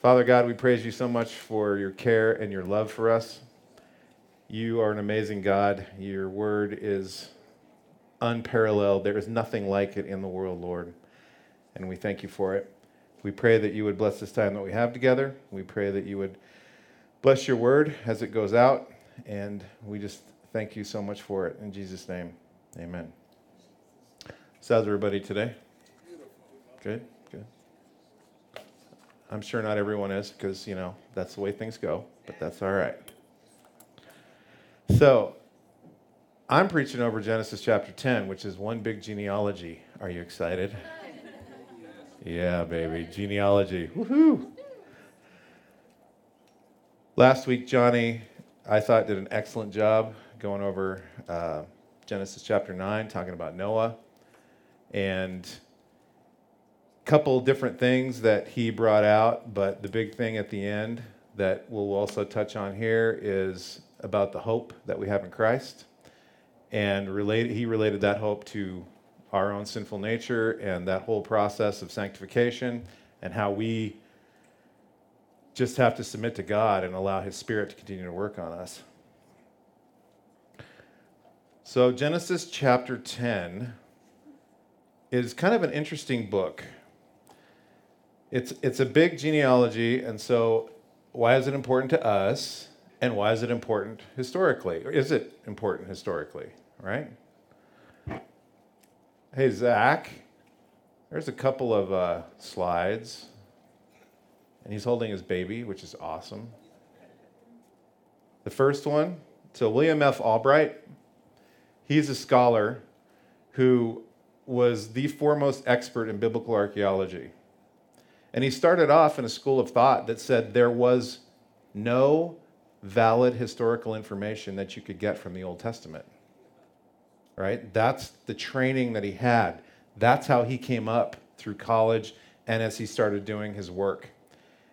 Father God, we praise you so much for your care and your love for us. You are an amazing God. Your word is unparalleled. There is nothing like it in the world, Lord. And we thank you for it. We pray that you would bless this time that we have together. We pray that you would bless your word as it goes out. And we just thank you so much for it. In Jesus' name, amen. So, how's everybody today? Good. I'm sure not everyone is because, you know, that's the way things go, but that's all right. So, I'm preaching over Genesis chapter 10, which is one big genealogy. Are you excited? Yeah, baby. Genealogy. Woohoo! Last week, Johnny, I thought, did an excellent job going over uh, Genesis chapter 9, talking about Noah. And couple different things that he brought out, but the big thing at the end that we'll also touch on here is about the hope that we have in Christ. And related, he related that hope to our own sinful nature and that whole process of sanctification and how we just have to submit to God and allow His Spirit to continue to work on us. So, Genesis chapter 10 is kind of an interesting book. It's, it's a big genealogy, and so why is it important to us? And why is it important historically? Or is it important historically, right? Hey, Zach, there's a couple of uh, slides. And he's holding his baby, which is awesome. The first one, so William F. Albright, he's a scholar who was the foremost expert in biblical archaeology. And he started off in a school of thought that said there was no valid historical information that you could get from the Old Testament. Right? That's the training that he had. That's how he came up through college and as he started doing his work.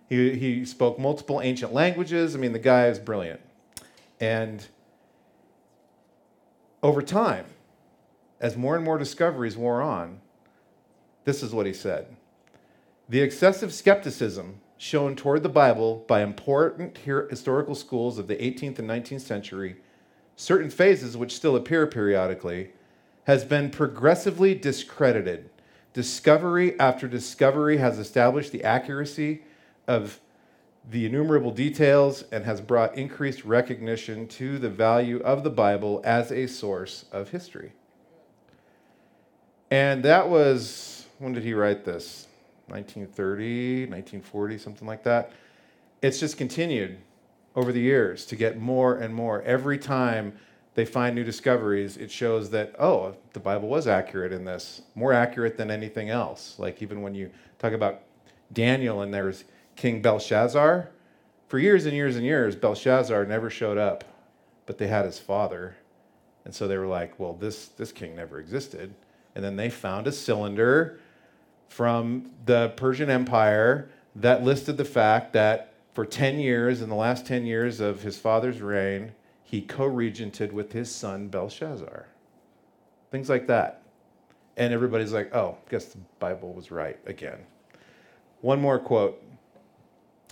He, he spoke multiple ancient languages. I mean, the guy is brilliant. And over time, as more and more discoveries wore on, this is what he said The excessive skepticism shown toward the Bible by important historical schools of the 18th and 19th century, certain phases which still appear periodically, has been progressively discredited. Discovery after discovery has established the accuracy of the innumerable details and has brought increased recognition to the value of the Bible as a source of history. And that was, when did he write this? 1930, 1940, something like that. It's just continued over the years to get more and more. Every time they find new discoveries, it shows that, oh, the Bible was accurate in this, more accurate than anything else. Like even when you talk about Daniel and there's King Belshazzar, for years and years and years, Belshazzar never showed up, but they had his father. And so they were like, well, this, this king never existed. And then they found a cylinder from the Persian Empire that listed the fact that for 10 years, in the last 10 years of his father's reign, he co regented with his son Belshazzar. Things like that. And everybody's like, oh, guess the Bible was right again. One more quote.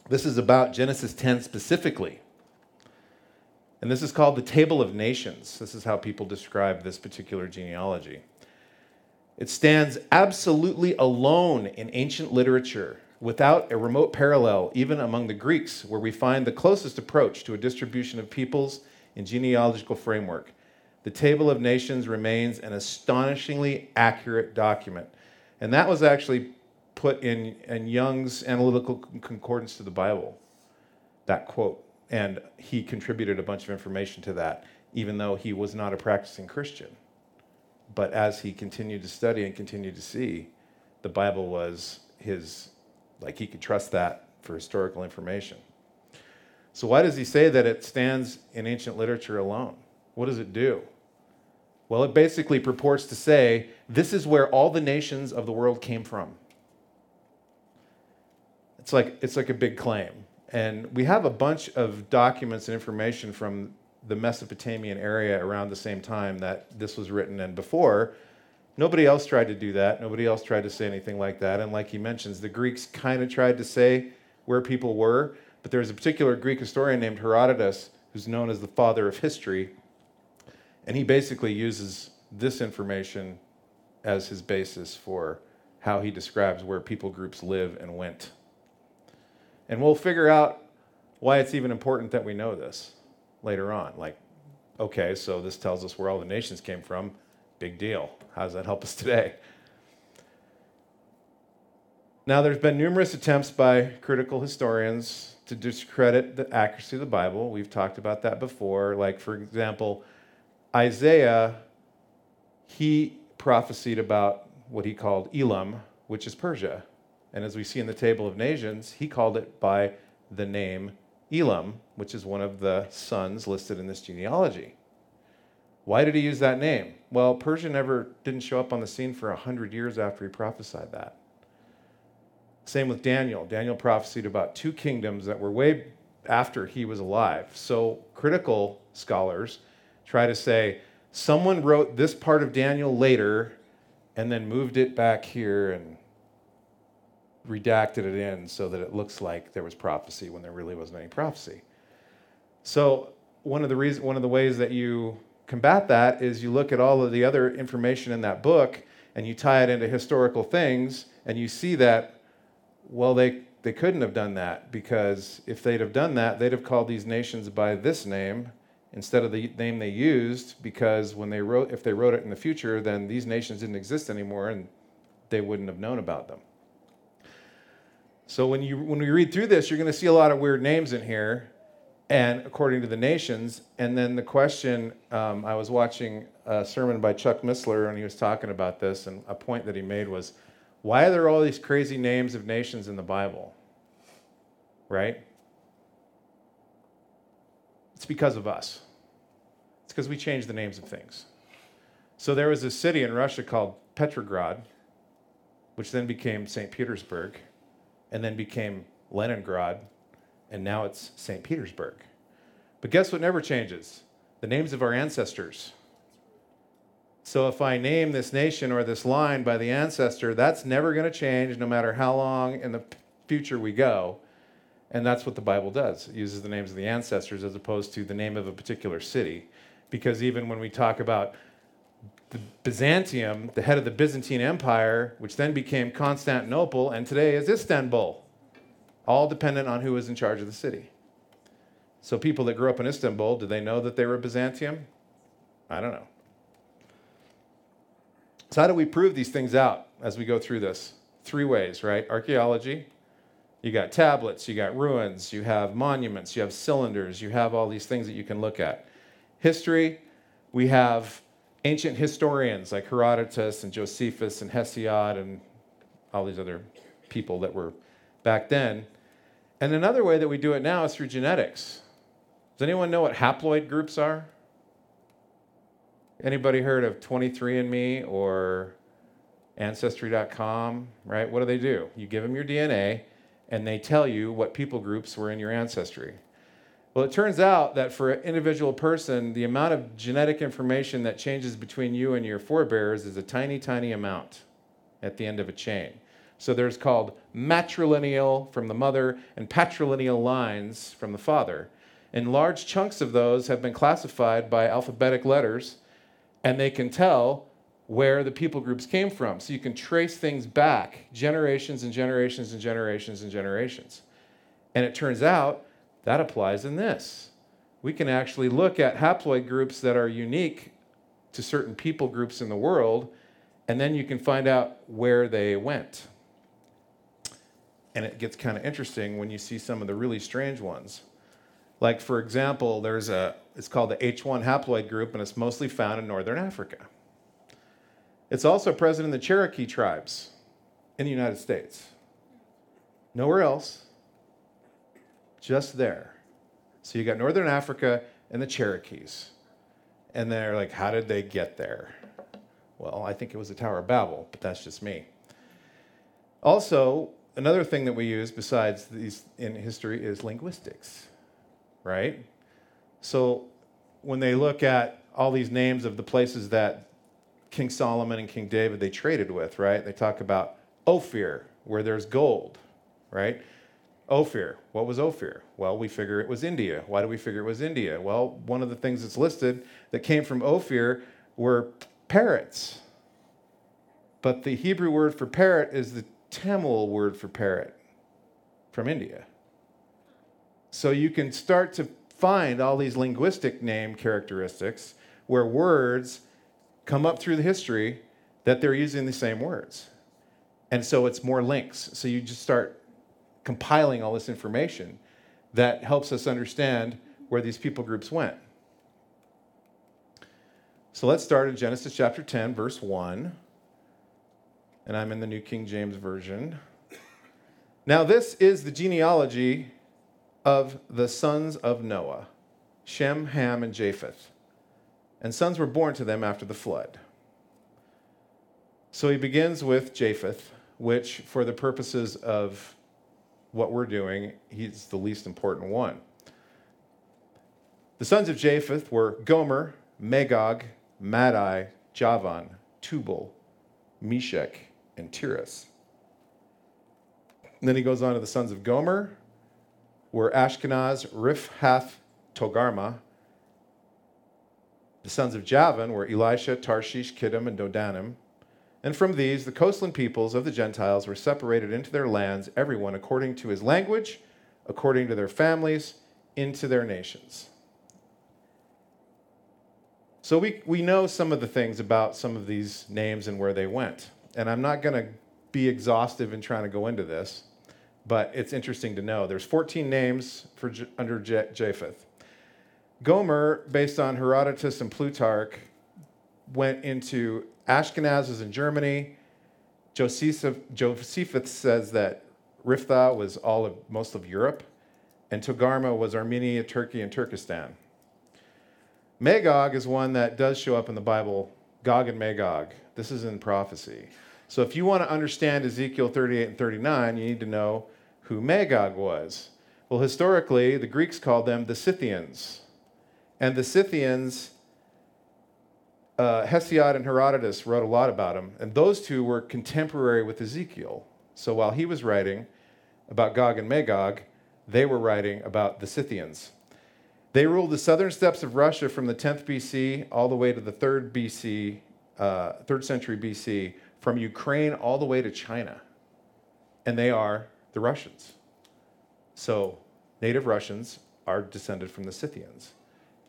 This is about Genesis 10 specifically. And this is called the Table of Nations. This is how people describe this particular genealogy. It stands absolutely alone in ancient literature, without a remote parallel, even among the Greeks, where we find the closest approach to a distribution of peoples in genealogical framework. The Table of Nations remains an astonishingly accurate document. And that was actually put in, in Young's analytical concordance to the Bible, that quote. And he contributed a bunch of information to that, even though he was not a practicing Christian. But as he continued to study and continued to see, the Bible was his, like he could trust that for historical information. So, why does he say that it stands in ancient literature alone? What does it do? Well, it basically purports to say this is where all the nations of the world came from. It's like, it's like a big claim. And we have a bunch of documents and information from the Mesopotamian area around the same time that this was written and before. Nobody else tried to do that. Nobody else tried to say anything like that. And like he mentions, the Greeks kind of tried to say where people were. But there's a particular Greek historian named Herodotus who's known as the father of history. And he basically uses this information as his basis for how he describes where people groups live and went. And we'll figure out why it's even important that we know this later on. Like, okay, so this tells us where all the nations came from. Big deal. How does that help us today? Now, there's been numerous attempts by critical historians to discredit the accuracy of the Bible. We've talked about that before. Like, for example, Isaiah, he prophesied about what he called Elam, which is Persia. And as we see in the table of nations, he called it by the name Elam, which is one of the sons listed in this genealogy. Why did he use that name? Well, Persia never didn't show up on the scene for 100 years after he prophesied that. Same with Daniel. Daniel prophesied about two kingdoms that were way after he was alive. So critical scholars try to say someone wrote this part of Daniel later and then moved it back here and redacted it in so that it looks like there was prophecy when there really wasn't any prophecy. So one of the reasons, one of the ways that you combat that is you look at all of the other information in that book and you tie it into historical things and you see that well, they, they couldn't have done that because if they'd have done that, they'd have called these nations by this name instead of the name they used because when they wrote, if they wrote it in the future, then these nations didn't exist anymore and they wouldn't have known about them. So when, you, when we read through this, you're going to see a lot of weird names in here, and according to the nations. And then the question um, I was watching a sermon by Chuck Missler, and he was talking about this, and a point that he made was why are there all these crazy names of nations in the Bible? Right? It's because of us. It's because we change the names of things. So there was a city in Russia called Petrograd, which then became St. Petersburg, and then became Leningrad, and now it's St. Petersburg. But guess what never changes? The names of our ancestors. So if I name this nation or this line by the ancestor, that's never going to change no matter how long in the future we go. And that's what the Bible does. It uses the names of the ancestors as opposed to the name of a particular city. Because even when we talk about the Byzantium, the head of the Byzantine Empire, which then became Constantinople and today is Istanbul, all dependent on who was in charge of the city. So people that grew up in Istanbul, did they know that they were Byzantium? I don't know. So, how do we prove these things out as we go through this? Three ways, right? Archaeology, you got tablets, you got ruins, you have monuments, you have cylinders, you have all these things that you can look at. History, we have ancient historians like Herodotus and Josephus and Hesiod and all these other people that were back then. And another way that we do it now is through genetics. Does anyone know what haploid groups are? Anybody heard of 23andMe or Ancestry.com, right? What do they do? You give them your DNA and they tell you what people groups were in your ancestry. Well, it turns out that for an individual person, the amount of genetic information that changes between you and your forebears is a tiny, tiny amount at the end of a chain. So there's called matrilineal from the mother and patrilineal lines from the father. And large chunks of those have been classified by alphabetic letters and they can tell where the people groups came from. So you can trace things back generations and generations and generations and generations. And it turns out that applies in this. We can actually look at haploid groups that are unique to certain people groups in the world, and then you can find out where they went. And it gets kind of interesting when you see some of the really strange ones. Like, for example, there's a, it's called the H1 haploid group, and it's mostly found in northern Africa. It's also present in the Cherokee tribes in the United States. Nowhere else, just there. So you got northern Africa and the Cherokees. And they're like, how did they get there? Well, I think it was the Tower of Babel, but that's just me. Also, another thing that we use besides these in history is linguistics, right? So when they look at all these names of the places that King Solomon and King David they traded with, right? They talk about Ophir, where there's gold, right? Ophir. What was Ophir? Well, we figure it was India. Why do we figure it was India? Well, one of the things that's listed that came from Ophir were parrots. But the Hebrew word for parrot is the Tamil word for parrot from India. So you can start to find all these linguistic name characteristics where words come up through the history that they're using the same words. And so it's more links. So you just start compiling all this information that helps us understand where these people groups went. So let's start in Genesis chapter 10, verse 1. And I'm in the New King James Version. Now, this is the genealogy of the sons of Noah Shem, Ham, and Japheth. And sons were born to them after the flood. So he begins with Japheth, which, for the purposes of what we're doing, he's the least important one. The sons of Japheth were Gomer, Magog, Madai, Javan, Tubal, Meshech, and Tiras. And then he goes on to the sons of Gomer, were Ashkenaz, Riphath, Togarma. The sons of Javan were Elisha, Tarshish, Kittim, and Dodanim. And from these, the coastland peoples of the Gentiles were separated into their lands, everyone according to his language, according to their families, into their nations. So we, we know some of the things about some of these names and where they went. And I'm not going to be exhaustive in trying to go into this, but it's interesting to know. There's 14 names for under Japheth. Gomer, based on Herodotus and Plutarch, went into Ashkenaz in Germany. Josephus, Josephus says that Riphtha was all of most of Europe, and Togarma was Armenia, Turkey, and Turkestan. Magog is one that does show up in the Bible, Gog and Magog. This is in prophecy. So if you want to understand Ezekiel 38 and 39, you need to know who Magog was. Well, historically, the Greeks called them the Scythians. And the Scythians uh, Hesiod and Herodotus wrote a lot about him, and those two were contemporary with Ezekiel. So while he was writing about Gog and Magog, they were writing about the Scythians. They ruled the southern steppes of Russia from the 10th BC all the way to the 3rd BC, uh, 3rd century BC, from Ukraine all the way to China. And they are the Russians. So native Russians are descended from the Scythians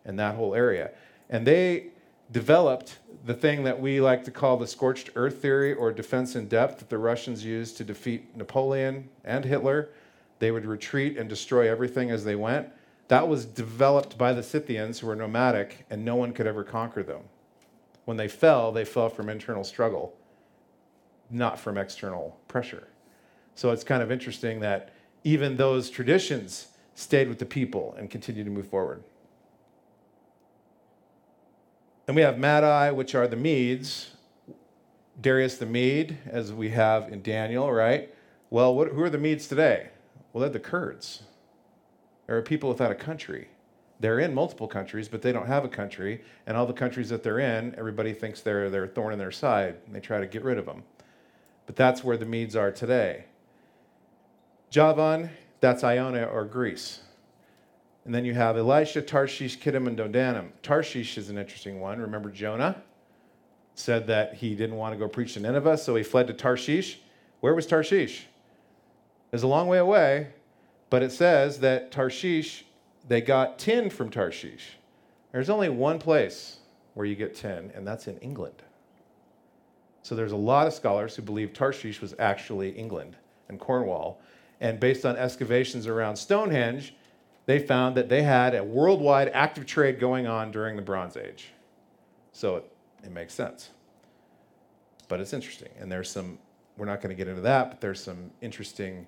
and that whole area. And they developed the thing that we like to call the scorched earth theory or defense in depth that the Russians used to defeat Napoleon and Hitler. They would retreat and destroy everything as they went. That was developed by the Scythians, who were nomadic, and no one could ever conquer them. When they fell, they fell from internal struggle, not from external pressure. So it's kind of interesting that even those traditions stayed with the people and continued to move forward. Then we have Madai, which are the Medes. Darius the Mede, as we have in Daniel, right? Well, what, who are the Medes today? Well, they're the Kurds. They're people without a country. They're in multiple countries, but they don't have a country. And all the countries that they're in, everybody thinks they're, they're a thorn in their side, and they try to get rid of them. But that's where the Medes are today. Javan, that's Ionia or Greece. And then you have Elisha, Tarshish, Kittim, and Dodanim. Tarshish is an interesting one. Remember Jonah said that he didn't want to go preach to Nineveh, so he fled to Tarshish. Where was Tarshish? It's a long way away, but it says that Tarshish, they got tin from Tarshish. There's only one place where you get tin, and that's in England. So there's a lot of scholars who believe Tarshish was actually England and Cornwall. And based on excavations around Stonehenge, they found that they had a worldwide active trade going on during the Bronze Age. So it, it makes sense. But it's interesting. And there's some, we're not going to get into that, but there's some interesting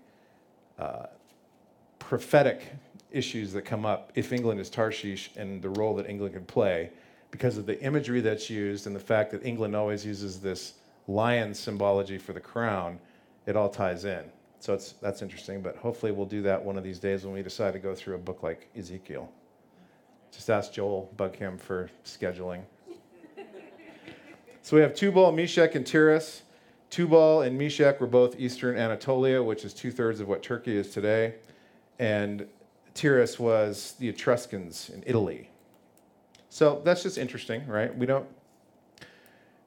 uh, prophetic issues that come up if England is Tarshish and the role that England can play because of the imagery that's used and the fact that England always uses this lion symbology for the crown. It all ties in. So it's, that's interesting, but hopefully we'll do that one of these days when we decide to go through a book like Ezekiel. Just ask Joel, bug him for scheduling. so we have Tubal, Meshech, and Tiras. Tubal and Meshech were both eastern Anatolia, which is two thirds of what Turkey is today. and Tiras was the Etruscans in Italy. So that's just interesting, right? We don't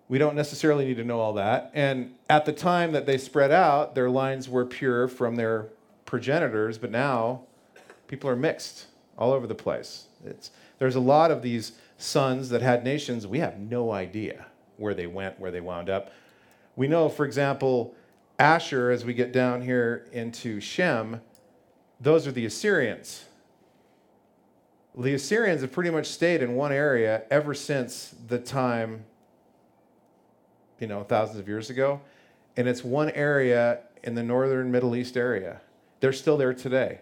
we don't necessarily need to know all that. And at the time that they spread out, their lines were pure from their progenitors, but now people are mixed all over the place. It's, there's a lot of these sons that had nations. We have no idea where they went, where they wound up. We know, for example, Ashur, as we get down here into Shem, those are the Assyrians. The Assyrians have pretty much stayed in one area ever since the time you know, thousands of years ago. And it's one area in the northern Middle East area. They're still there today.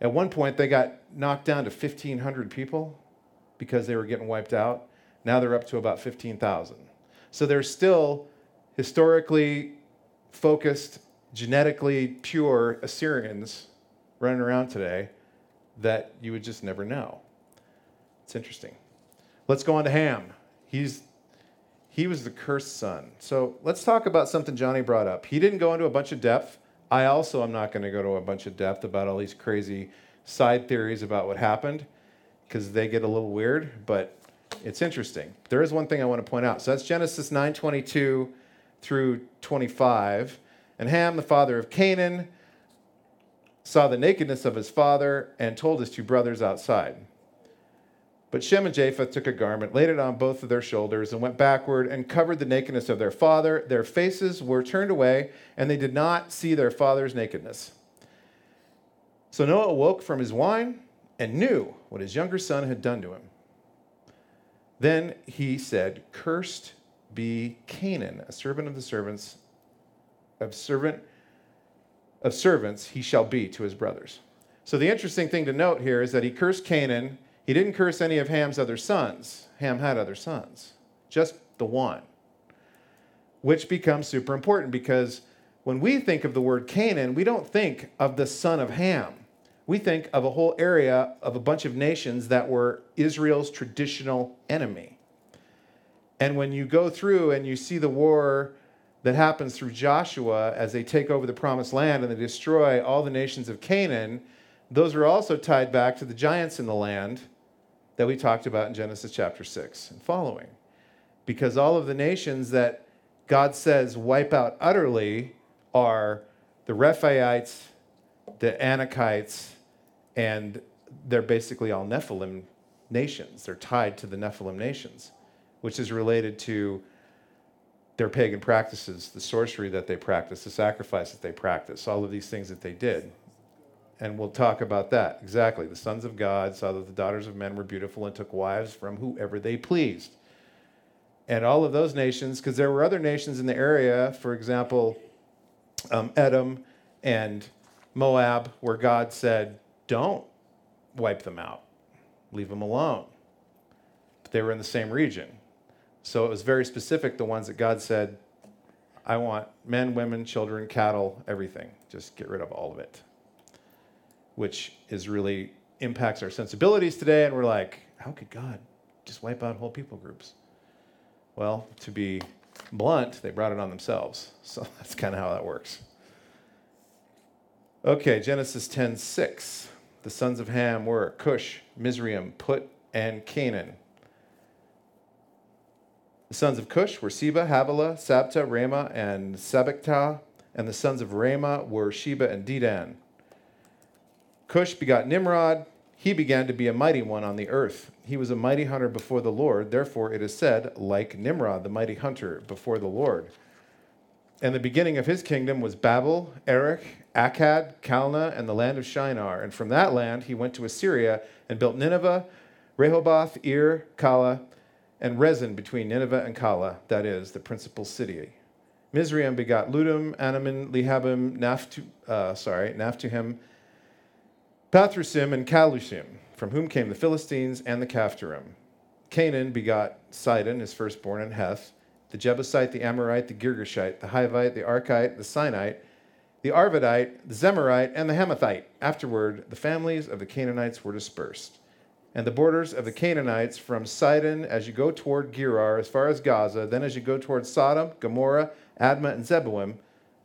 At one point, they got knocked down to 1,500 people because they were getting wiped out. Now they're up to about 15,000. So they're still historically focused, genetically pure Assyrians running around today that you would just never know. It's interesting. Let's go on to Ham. He's he was the cursed son. So let's talk about something Johnny brought up. He didn't go into a bunch of depth. I also am not going to go to a bunch of depth about all these crazy side theories about what happened because they get a little weird, but it's interesting. There is one thing I want to point out. So that's Genesis 9:22 through 25. And Ham, the father of Canaan, saw the nakedness of his father and told his two brothers outside. But Shem and Japheth took a garment, laid it on both of their shoulders, and went backward and covered the nakedness of their father. Their faces were turned away, and they did not see their father's nakedness. So Noah awoke from his wine and knew what his younger son had done to him. Then he said, Cursed be Canaan, a servant of the servants, of servant of servants he shall be to his brothers. So the interesting thing to note here is that he cursed Canaan he didn't curse any of Ham's other sons. Ham had other sons, just the one, which becomes super important because when we think of the word Canaan, we don't think of the son of Ham. We think of a whole area of a bunch of nations that were Israel's traditional enemy. And when you go through and you see the war that happens through Joshua as they take over the promised land and they destroy all the nations of Canaan, those are also tied back to the giants in the land that we talked about in Genesis chapter 6 and following. Because all of the nations that God says wipe out utterly are the Rephaites, the Anakites, and they're basically all Nephilim nations. They're tied to the Nephilim nations, which is related to their pagan practices, the sorcery that they practice, the sacrifice that they practice, all of these things that they did and we'll talk about that. Exactly. The sons of God saw that the daughters of men were beautiful and took wives from whoever they pleased. And all of those nations, because there were other nations in the area, for example, um, Edom and Moab, where God said, don't wipe them out, leave them alone. But they were in the same region. So it was very specific, the ones that God said, I want men, women, children, cattle, everything. Just get rid of all of it which is really impacts our sensibilities today. And we're like, how could God just wipe out whole people groups? Well, to be blunt, they brought it on themselves. So that's kind of how that works. Okay, Genesis 10 6. The sons of Ham were Cush, Mizraim, Put, and Canaan. The sons of Cush were Seba, Havilah, Sabta, Ramah, and Sabekah. And the sons of Ramah were Sheba and Dedan. Cush begot Nimrod. He began to be a mighty one on the earth. He was a mighty hunter before the Lord. Therefore, it is said, like Nimrod, the mighty hunter before the Lord. And the beginning of his kingdom was Babel, Erech, Akkad, Calneh, and the land of Shinar. And from that land he went to Assyria and built Nineveh, Rehoboth, Ir, Calah, and Resen between Nineveh and Calah, that is, the principal city. Mizraim begot Ludim, Anamim, Lehabim, Naphtu, uh, sorry, Naphtuhim, Pathrusim and Calusim, from whom came the Philistines and the Caphtorim. Canaan begot Sidon, his firstborn, and Heth, the Jebusite, the Amorite, the Girgashite, the Hivite, the Archite, the Sinite, the Arvadite, the Zemarite, and the Hamathite. Afterward, the families of the Canaanites were dispersed. And the borders of the Canaanites from Sidon as you go toward Gerar, as far as Gaza, then as you go toward Sodom, Gomorrah, Admah, and Zeboim,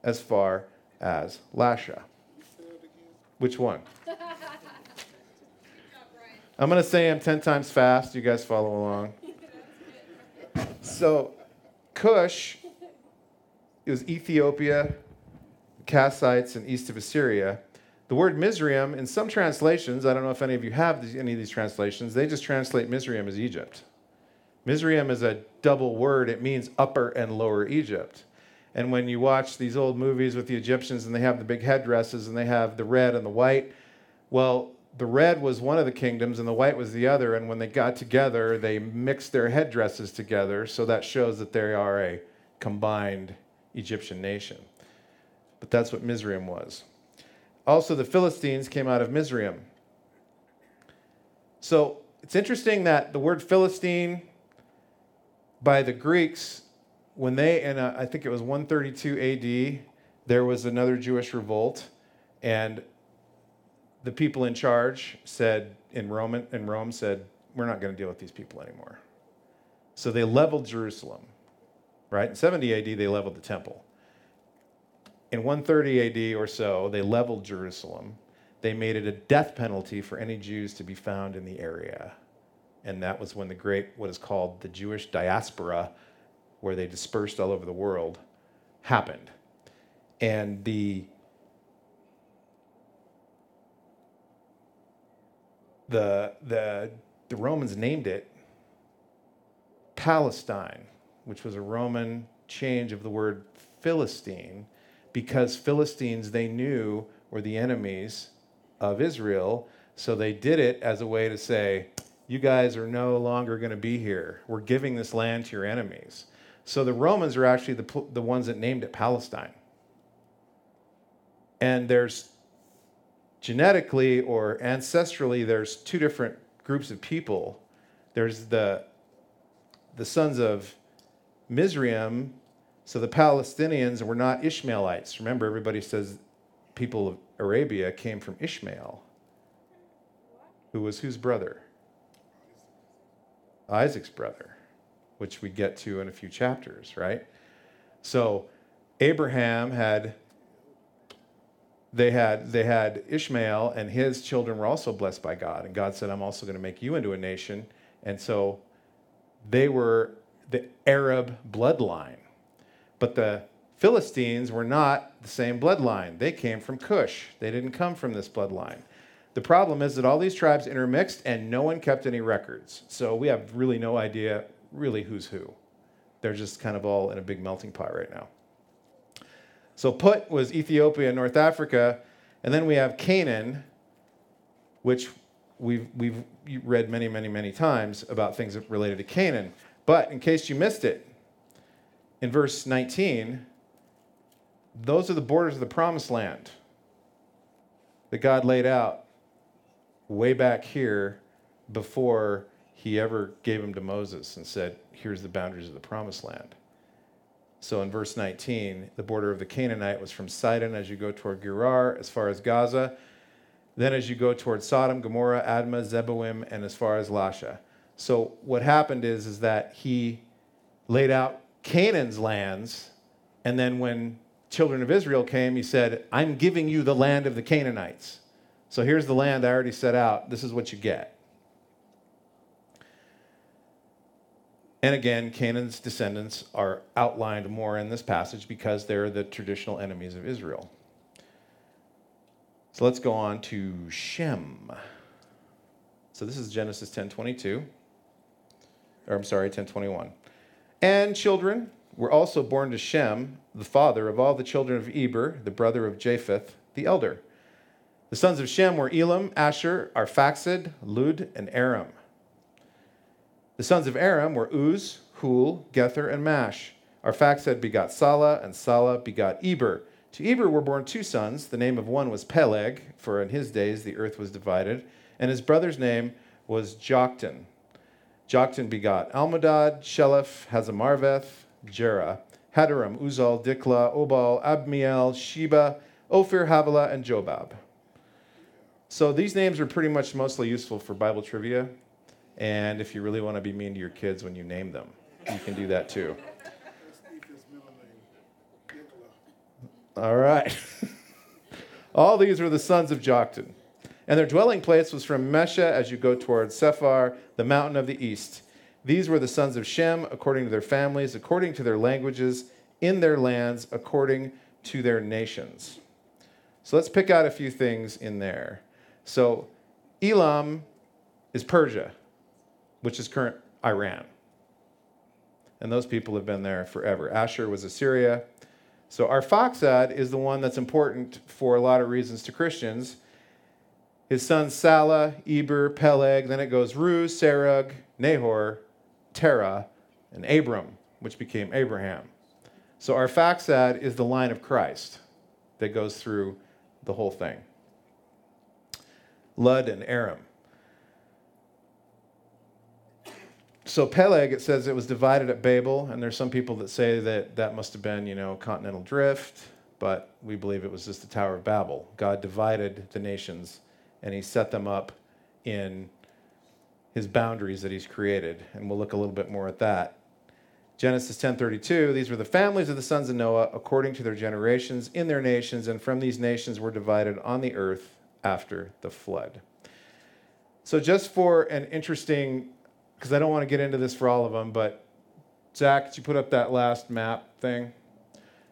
as far as Lasha. Which one? I'm going to say them 10 times fast. You guys follow along. So, Cush is Ethiopia, Kassites, and east of Assyria. The word Mizraim, in some translations, I don't know if any of you have any of these translations, they just translate Mizraim as Egypt. Mizraim is a double word, it means upper and lower Egypt. And when you watch these old movies with the Egyptians and they have the big headdresses and they have the red and the white, well, the red was one of the kingdoms and the white was the other. And when they got together, they mixed their headdresses together. So that shows that they are a combined Egyptian nation. But that's what Mizraim was. Also, the Philistines came out of Mizraim. So it's interesting that the word Philistine by the Greeks, when they, and uh, I think it was 132 AD, there was another Jewish revolt. And the people in charge said in Rome, in Rome said, we're not going to deal with these people anymore. So they leveled Jerusalem, right? In 70 AD, they leveled the temple. In 130 AD or so, they leveled Jerusalem. They made it a death penalty for any Jews to be found in the area. And that was when the great, what is called the Jewish diaspora, where they dispersed all over the world, happened. And the the, the, the Romans named it Palestine, which was a Roman change of the word Philistine, because Philistines they knew were the enemies of Israel. So they did it as a way to say, you guys are no longer going to be here. We're giving this land to your enemies. So the Romans are actually the, the ones that named it Palestine. And there's genetically or ancestrally, there's two different groups of people. There's the, the sons of Mizraim, so the Palestinians were not Ishmaelites. Remember, everybody says people of Arabia came from Ishmael, who was whose brother? Isaac's brother, which we get to in a few chapters, right? So Abraham had they had they had Ishmael and his children were also blessed by God. And God said I'm also going to make you into a nation. And so they were the Arab bloodline. But the Philistines were not the same bloodline. They came from Cush. They didn't come from this bloodline. The problem is that all these tribes intermixed and no one kept any records. So we have really no idea really who's who. They're just kind of all in a big melting pot right now so Put was Ethiopia and North Africa. And then we have Canaan, which we've, we've read many, many, many times about things related to Canaan. But in case you missed it, in verse 19, those are the borders of the promised land that God laid out way back here before he ever gave them to Moses and said, Here's the boundaries of the promised land. So in verse 19, the border of the Canaanite was from Sidon as you go toward Gerar, as far as Gaza. Then as you go toward Sodom, Gomorrah, Admah, Zeboim, and as far as Lasha. So what happened is, is that he laid out Canaan's lands, and then when children of Israel came, he said, I'm giving you the land of the Canaanites. So here's the land I already set out. This is what you get. And again, Canaan's descendants are outlined more in this passage because they're the traditional enemies of Israel. So let's go on to Shem. So this is Genesis 10:22. Or I'm sorry, 10:21. And children were also born to Shem, the father of all the children of Eber, the brother of Japheth, the elder. The sons of Shem were Elam, Ashur, Arphaxad, Lud, and Aram. The sons of Aram were Uz, Hul, Gether, and Mash. Arphaxad begot Salah, and Salah begot Eber. To Eber were born two sons. The name of one was Peleg, for in his days the earth was divided, and his brother's name was Joktan. Joktan begot Almodad, Sheleph, Hazamarveth, Jerah, Hadaram, Uzal, Dikla, Obal, Abmiel, Sheba, Ophir, Havilah, and Jobab. So these names are pretty much mostly useful for Bible trivia. And if you really want to be mean to your kids when you name them, you can do that too. All right. All these were the sons of Joktan. And their dwelling place was from Mesha as you go towards Sephar, the mountain of the east. These were the sons of Shem, according to their families, according to their languages, in their lands, according to their nations. So let's pick out a few things in there. So Elam is Persia, which is current Iran. And those people have been there forever. Ashur was Assyria. So our Arphaxad is the one that's important for a lot of reasons to Christians. His sons Salah, Eber, Peleg, then it goes Ru, Serug, Nahor, Terah, and Abram, which became Abraham. So our Arphaxad is the line of Christ that goes through the whole thing. Lud and Aram. So Peleg, it says it was divided at Babel, and there's some people that say that that must have been, you know, continental drift, but we believe it was just the Tower of Babel. God divided the nations, and He set them up in His boundaries that He's created, and we'll look a little bit more at that. Genesis 10:32 These were the families of the sons of Noah according to their generations in their nations and from these nations were divided on the earth after the flood. So just for an interesting because I don't want to get into this for all of them, but Zach, did you put up that last map thing?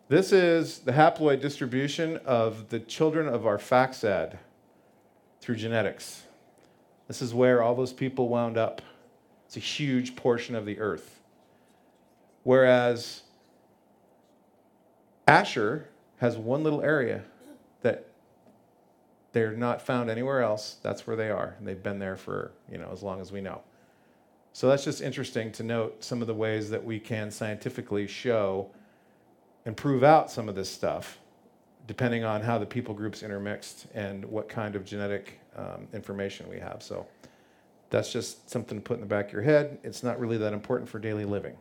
This is the haploid distribution of the children of Arphaxad through genetics. This is where all those people wound up. It's a huge portion of the earth. Whereas Ashur has one little area that they're not found anywhere else. That's where they are. And they've been there for, you know, as long as we know. So that's just interesting to note some of the ways that we can scientifically show and prove out some of this stuff, depending on how the people groups intermixed and what kind of genetic um, information we have. So that's just something to put in the back of your head. It's not really that important for daily living.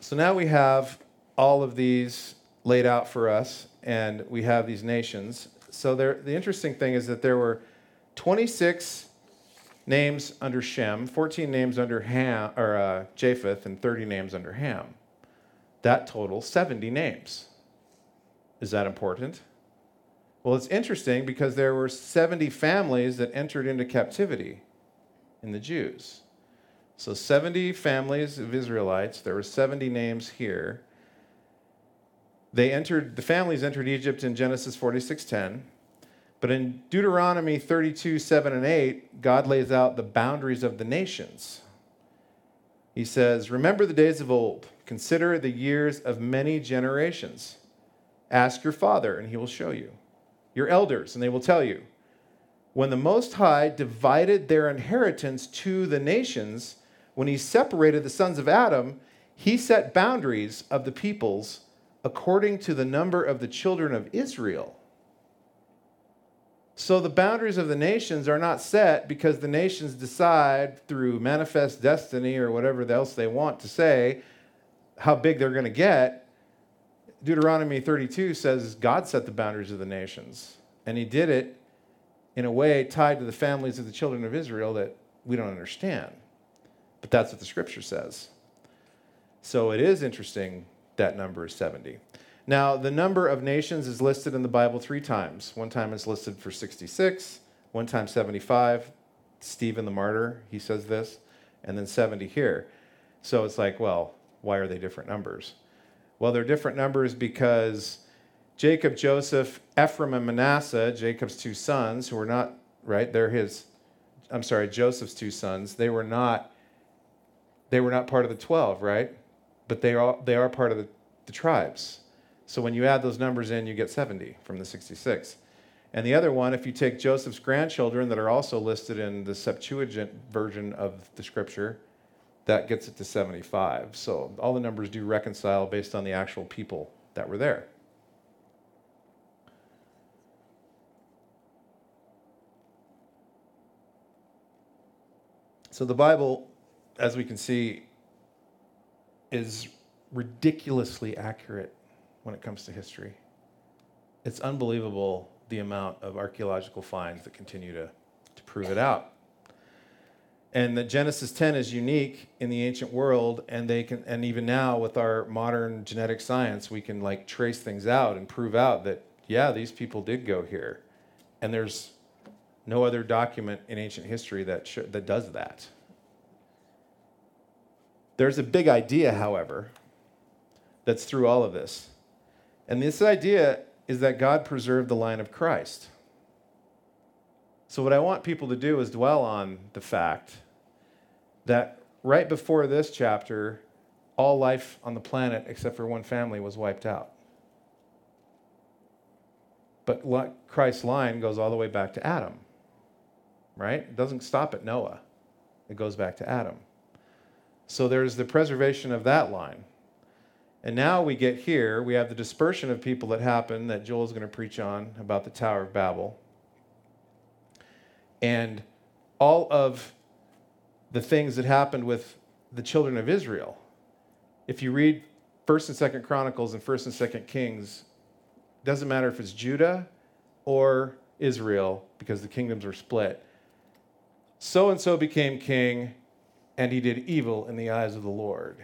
So now we have all of these laid out for us, and we have these nations. So there, the interesting thing is that there were 26 names under Shem, 14 names under Ham, or uh, Japheth, and 30 names under Ham. That total 70 names. Is that important? Well, it's interesting because there were 70 families that entered into captivity in the Jews. So 70 families of Israelites, there were 70 names here. They entered the families entered Egypt in Genesis 46:10. But in Deuteronomy 32, 7, and 8, God lays out the boundaries of the nations. He says, Remember the days of old, consider the years of many generations. Ask your father, and he will show you. Your elders, and they will tell you. When the Most High divided their inheritance to the nations, when he separated the sons of Adam, he set boundaries of the peoples according to the number of the children of Israel. So the boundaries of the nations are not set because the nations decide through manifest destiny or whatever else they want to say how big they're going to get. Deuteronomy 32 says God set the boundaries of the nations, and He did it in a way tied to the families of the children of Israel that we don't understand. But that's what the scripture says. So it is interesting that number is 70. Now, the number of nations is listed in the Bible three times. One time it's listed for 66, one time 75. Stephen the martyr, he says this, and then 70 here. So it's like, well, why are they different numbers? Well, they're different numbers because Jacob, Joseph, Ephraim, and Manasseh, Jacob's two sons, who were not, right, they're his, I'm sorry, Joseph's two sons, they were not, they were not part of the 12, right? But they are, they are part of the, the tribes. So when you add those numbers in, you get 70 from the 66. And the other one, if you take Joseph's grandchildren that are also listed in the Septuagint version of the scripture, that gets it to 75. So all the numbers do reconcile based on the actual people that were there. So the Bible, as we can see, is ridiculously accurate when it comes to history. It's unbelievable the amount of archaeological finds that continue to, to prove it out. And that Genesis 10 is unique in the ancient world, and they can, and even now with our modern genetic science, we can like trace things out and prove out that yeah, these people did go here. And there's no other document in ancient history that, sh- that does that. There's a big idea, however, that's through all of this. And this idea is that God preserved the line of Christ. So, what I want people to do is dwell on the fact that right before this chapter, all life on the planet except for one family was wiped out. But Christ's line goes all the way back to Adam, right? It doesn't stop at Noah, it goes back to Adam. So there's the preservation of that line. And now we get here, we have the dispersion of people that happened that Joel is going to preach on about the Tower of Babel. And all of the things that happened with the children of Israel. If you read 1st and 2nd Chronicles and 1st and 2nd Kings, doesn't matter if it's Judah or Israel because the kingdoms were split. So and so became king and he did evil in the eyes of the Lord.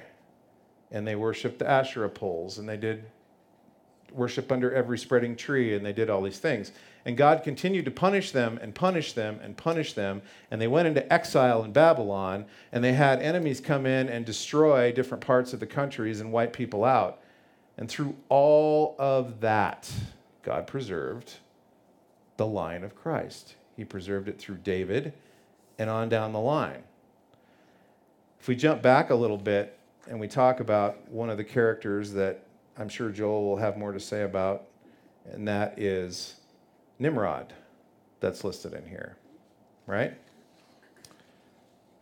And they worshiped the Asherah poles and they did worship under every spreading tree and they did all these things. And God continued to punish them and punish them and punish them. And they went into exile in Babylon, and they had enemies come in and destroy different parts of the countries and wipe people out. And through all of that, God preserved the line of Christ. He preserved it through David and on down the line. If we jump back a little bit and we talk about one of the characters that I'm sure Joel will have more to say about, and that is Nimrod that's listed in here, right?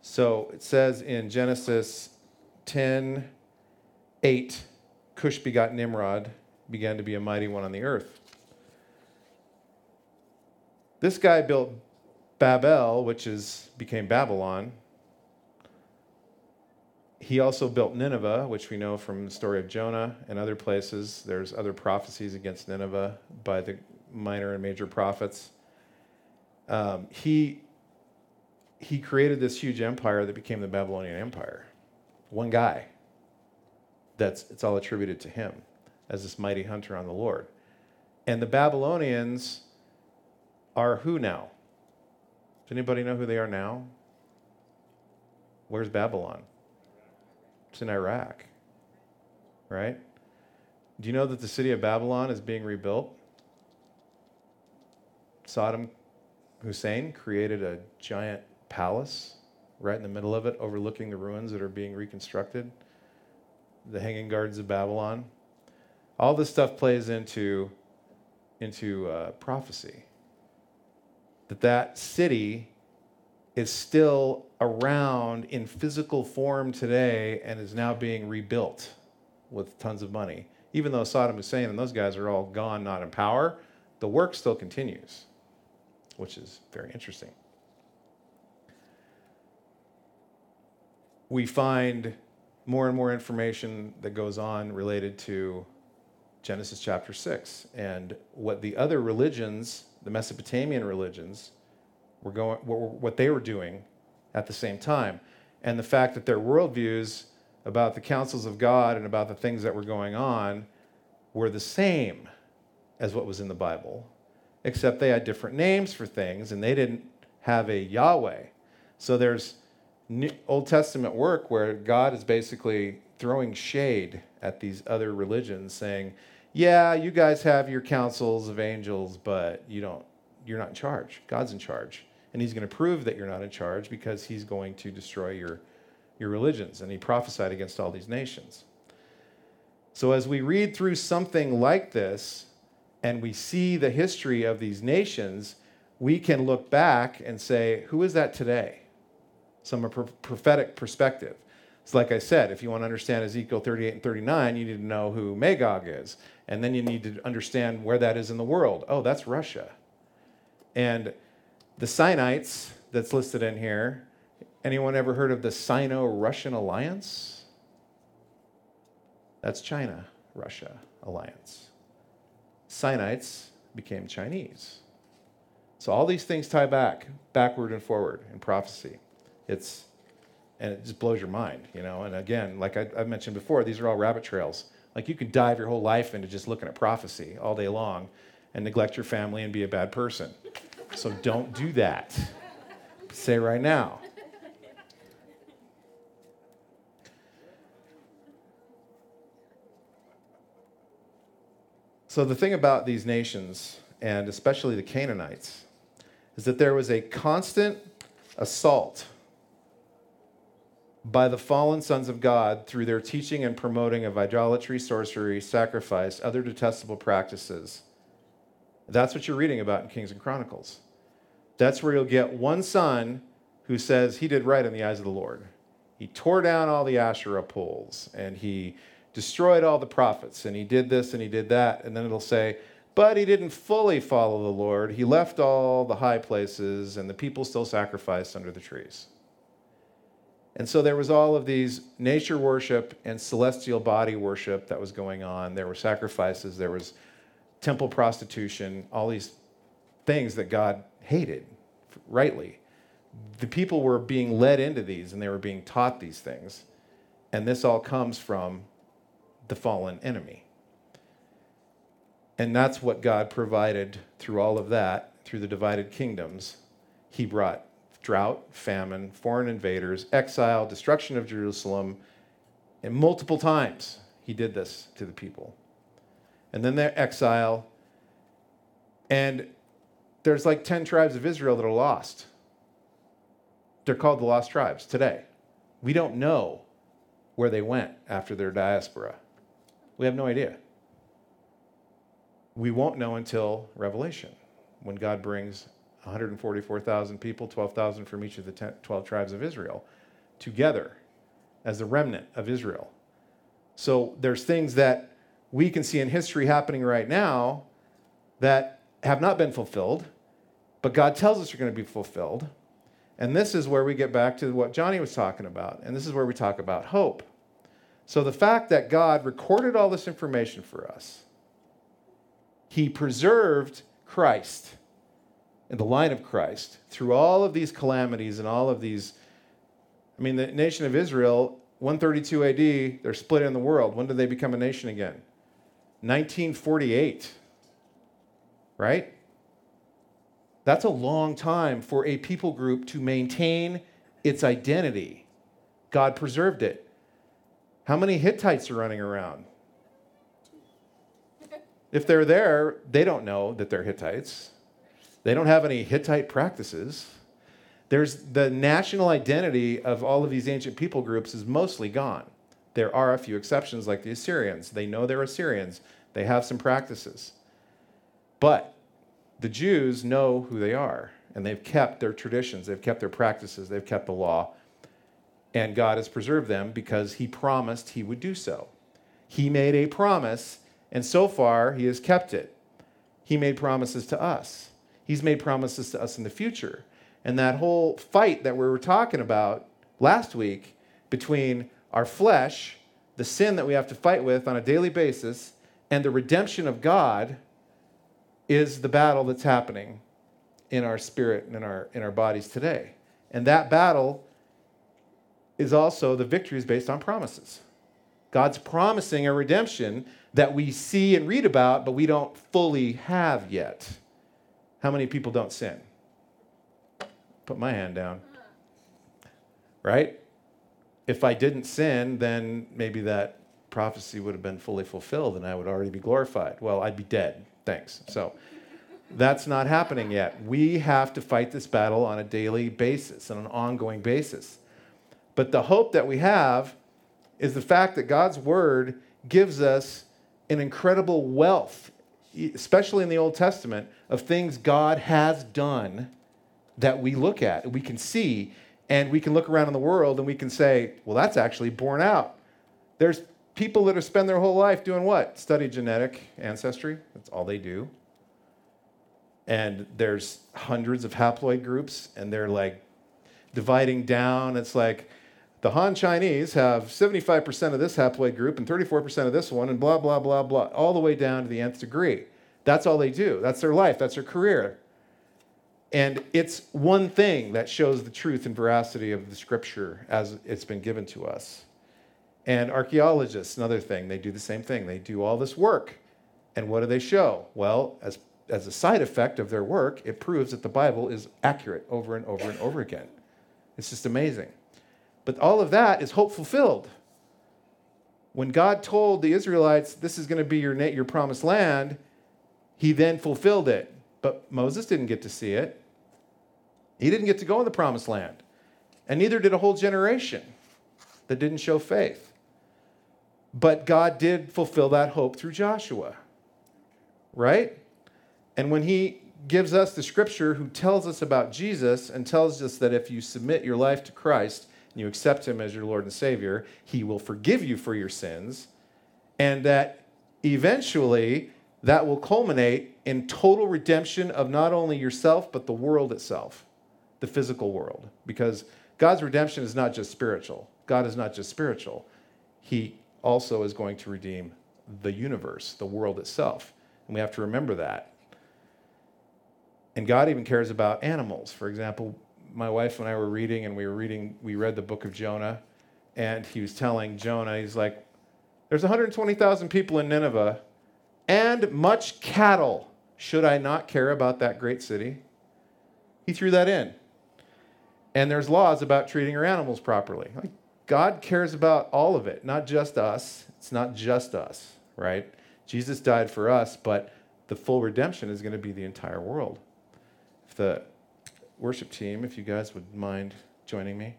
So it says in Genesis 10 8, Cush begot Nimrod, began to be a mighty one on the earth. This guy built Babel, which is became Babylon. He also built Nineveh, which we know from the story of Jonah and other places. There's other prophecies against Nineveh by the minor and major prophets. Um, he, he created this huge empire that became the Babylonian Empire. One guy. That's, it's all attributed to him as this mighty hunter on the Lord. And the Babylonians are who now? Does anybody know who they are now? Where's Babylon? It's in Iraq, right? Do you know that the city of Babylon is being rebuilt? Saddam Hussein created a giant palace right in the middle of it, overlooking the ruins that are being reconstructed, the Hanging Gardens of Babylon. All this stuff plays into, into uh, prophecy. That that city is still around in physical form today and is now being rebuilt with tons of money. Even though Saddam Hussein and those guys are all gone, not in power, the work still continues which is very interesting. We find more and more information that goes on related to Genesis chapter 6 and what the other religions, the Mesopotamian religions, were going, what they were doing at the same time. And the fact that their worldviews about the councils of God and about the things that were going on were the same as what was in the Bible except they had different names for things and they didn't have a Yahweh. So there's New Old Testament work where God is basically throwing shade at these other religions, saying, "Yeah, you guys have your councils of angels, but you don't. You're not in charge. God's in charge, and He's going to prove that you're not in charge because He's going to destroy your your religions." And He prophesied against all these nations. So as we read through something like this, and we see the history of these nations, we can look back and say, who is that today? Some prophetic perspective. So, like I said, if you want to understand Ezekiel 38 and 39, you need to know who Magog is. And then you need to understand where that is in the world. Oh, that's Russia. And the Sinites that's listed in here, anyone ever heard of the Sino Russian Alliance? That's China Russia Alliance. Sinites became Chinese. So all these things tie back, backward and forward in prophecy. It's and it just blows your mind, you know. And again, like I, have mentioned before, these are all rabbit trails. Like you could dive your whole life into just looking at prophecy all day long, and neglect your family and be a bad person. So don't do that. Say right now. So, the thing about these nations, and especially the Canaanites, is that there was a constant assault by the fallen sons of God through their teaching and promoting of idolatry, sorcery, sacrifice, other detestable practices. That's what you're reading about in Kings and Chronicles. That's where you'll get one son who says he did right in the eyes of the Lord. He tore down all the Asherah poles and he destroyed all the prophets and he did this and he did that. And then it'll say, but he didn't fully follow the Lord. He left all the high places and the people still sacrificed under the trees. And so there was all of these nature worship and celestial body worship that was going on. There were sacrifices, there was temple prostitution, all these things that God hated, rightly. The people were being led into these and they were being taught these things. And this all comes from the fallen enemy. And that's what God provided through all of that, through the divided kingdoms. He brought drought, famine, foreign invaders, exile, destruction of Jerusalem, and multiple times he did this to the people. And then their exile, and there's like 10 tribes of Israel that are lost. They're called the lost tribes today. We don't know where they went after their diaspora. We have no idea. We won't know until Revelation, when God brings 144,000 people, 12,000 from each of the 10, 12 tribes of Israel, together as the remnant of Israel. So there's things that we can see in history happening right now that have not been fulfilled, but God tells us are going to be fulfilled. And this is where we get back to what Johnny was talking about. And this is where we talk about hope. So the fact that God recorded all this information for us, He preserved Christ and the line of Christ through all of these calamities and all of these. I mean, the nation of Israel, 132 AD, they're split in the world. When did they become a nation again? 1948. Right? That's a long time for a people group to maintain its identity. God preserved it. How many Hittites are running around? If they're there, they don't know that they're Hittites. They don't have any Hittite practices. There's the national identity of all of these ancient people groups is mostly gone. There are a few exceptions, like the Assyrians. They know they're Assyrians, they have some practices. But the Jews know who they are, and they've kept their traditions, they've kept their practices, they've kept the law, and God has preserved them because He promised He would do so. He made a promise, and so far He has kept it. He made promises to us. He's made promises to us in the future. And that whole fight that we were talking about last week between our flesh, the sin that we have to fight with on a daily basis, and the redemption of God is the battle that's happening in our spirit and in our, in our bodies today. And that battle is also the victory is based on promises. God's promising a redemption that we see and read about, but we don't fully have yet. How many people don't sin? Put my hand down. Right? If I didn't sin, then maybe that prophecy would have been fully fulfilled and I would already be glorified. Well, I'd be dead. Thanks. So that's not happening yet. We have to fight this battle on a daily basis, on an ongoing basis. But the hope that we have is the fact that God's word gives us an incredible wealth especially in the Old Testament, of things God has done that we look at, we can see, and we can look around in the world and we can say, well, that's actually borne out. There's people that have spent their whole life doing what? Study genetic ancestry. That's all they do. And there's hundreds of haploid groups, and they're like dividing down. It's like, the Han Chinese have 75% of this haploid group and 34% of this one, and blah, blah, blah, blah, all the way down to the nth degree. That's all they do. That's their life, that's their career. And it's one thing that shows the truth and veracity of the scripture as it's been given to us. And archaeologists, another thing, they do the same thing. They do all this work. And what do they show? Well, as as a side effect of their work, it proves that the Bible is accurate over and over and over again. It's just amazing. But all of that is hope fulfilled. When God told the Israelites, this is going to be your, your promised land, he then fulfilled it. But Moses didn't get to see it. He didn't get to go in the promised land. And neither did a whole generation that didn't show faith. But God did fulfill that hope through Joshua. Right? And when he gives us the scripture who tells us about Jesus and tells us that if you submit your life to Christ and you accept him as your Lord and Savior, he will forgive you for your sins, and that eventually that will culminate in total redemption of not only yourself, but the world itself, the physical world. Because God's redemption is not just spiritual. God is not just spiritual. He also is going to redeem the universe, the world itself. And we have to remember that. And God even cares about animals. For example, my wife and I were reading, and we were reading, we read the book of Jonah, and he was telling Jonah, he's like, There's 120,000 people in Nineveh and much cattle. Should I not care about that great city? He threw that in. And there's laws about treating your animals properly. Like, God cares about all of it, not just us. It's not just us, right? Jesus died for us, but the full redemption is going to be the entire world. If the worship team, if you guys would mind joining me.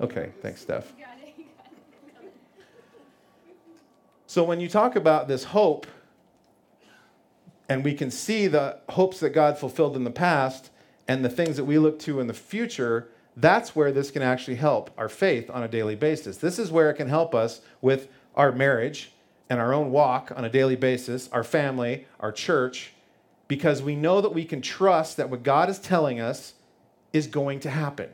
Okay, thanks, Steph. So when you talk about this hope, and we can see the hopes that God fulfilled in the past and the things that we look to in the future, that's where this can actually help our faith on a daily basis. This is where it can help us with our marriage and our own walk on a daily basis, our family, our church, because we know that we can trust that what God is telling us is going to happen.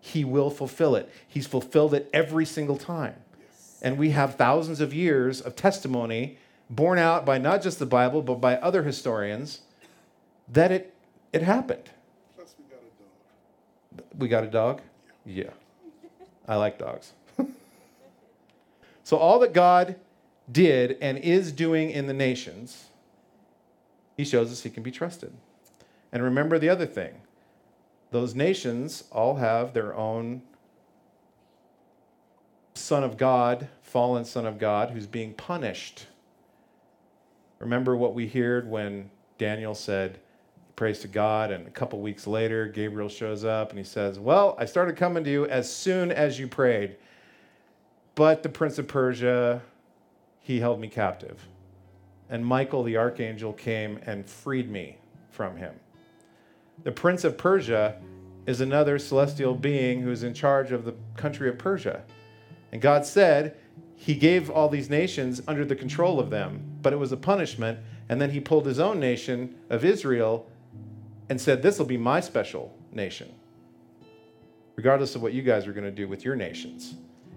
He will fulfill it. He's fulfilled it every single time. Yes. And we have thousands of years of testimony borne out by not just the Bible, but by other historians that it, it happened. Plus, we got a dog. We got a dog? Yeah. I like dogs. so, all that God did and is doing in the nations he shows us he can be trusted. And remember the other thing those nations all have their own Son of God, fallen Son of God, who's being punished. Remember what we heard when Daniel said, prays to God, and a couple weeks later, Gabriel shows up and he says, Well, I started coming to you as soon as you prayed, but the prince of Persia, he held me captive and Michael the archangel came and freed me from him. The prince of Persia is another celestial being who is in charge of the country of Persia. And God said he gave all these nations under the control of them, but it was a punishment. And then he pulled his own nation of Israel and said, This will be my special nation, regardless of what you guys are going to do with your nations.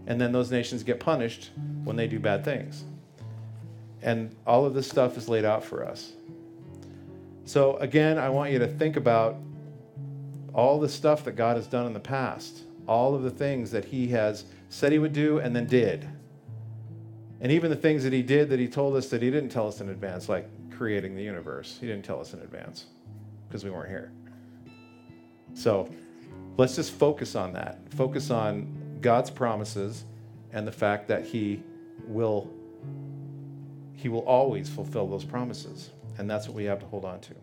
And then those nations get punished when they do bad things. And all of this stuff is laid out for us. So, again, I want you to think about all the stuff that God has done in the past, all of the things that He has said He would do and then did. And even the things that He did that He told us that He didn't tell us in advance, like creating the universe. He didn't tell us in advance because we weren't here. So, let's just focus on that. Focus on God's promises and the fact that He will he will always fulfill those promises. And that's what we have to hold on to.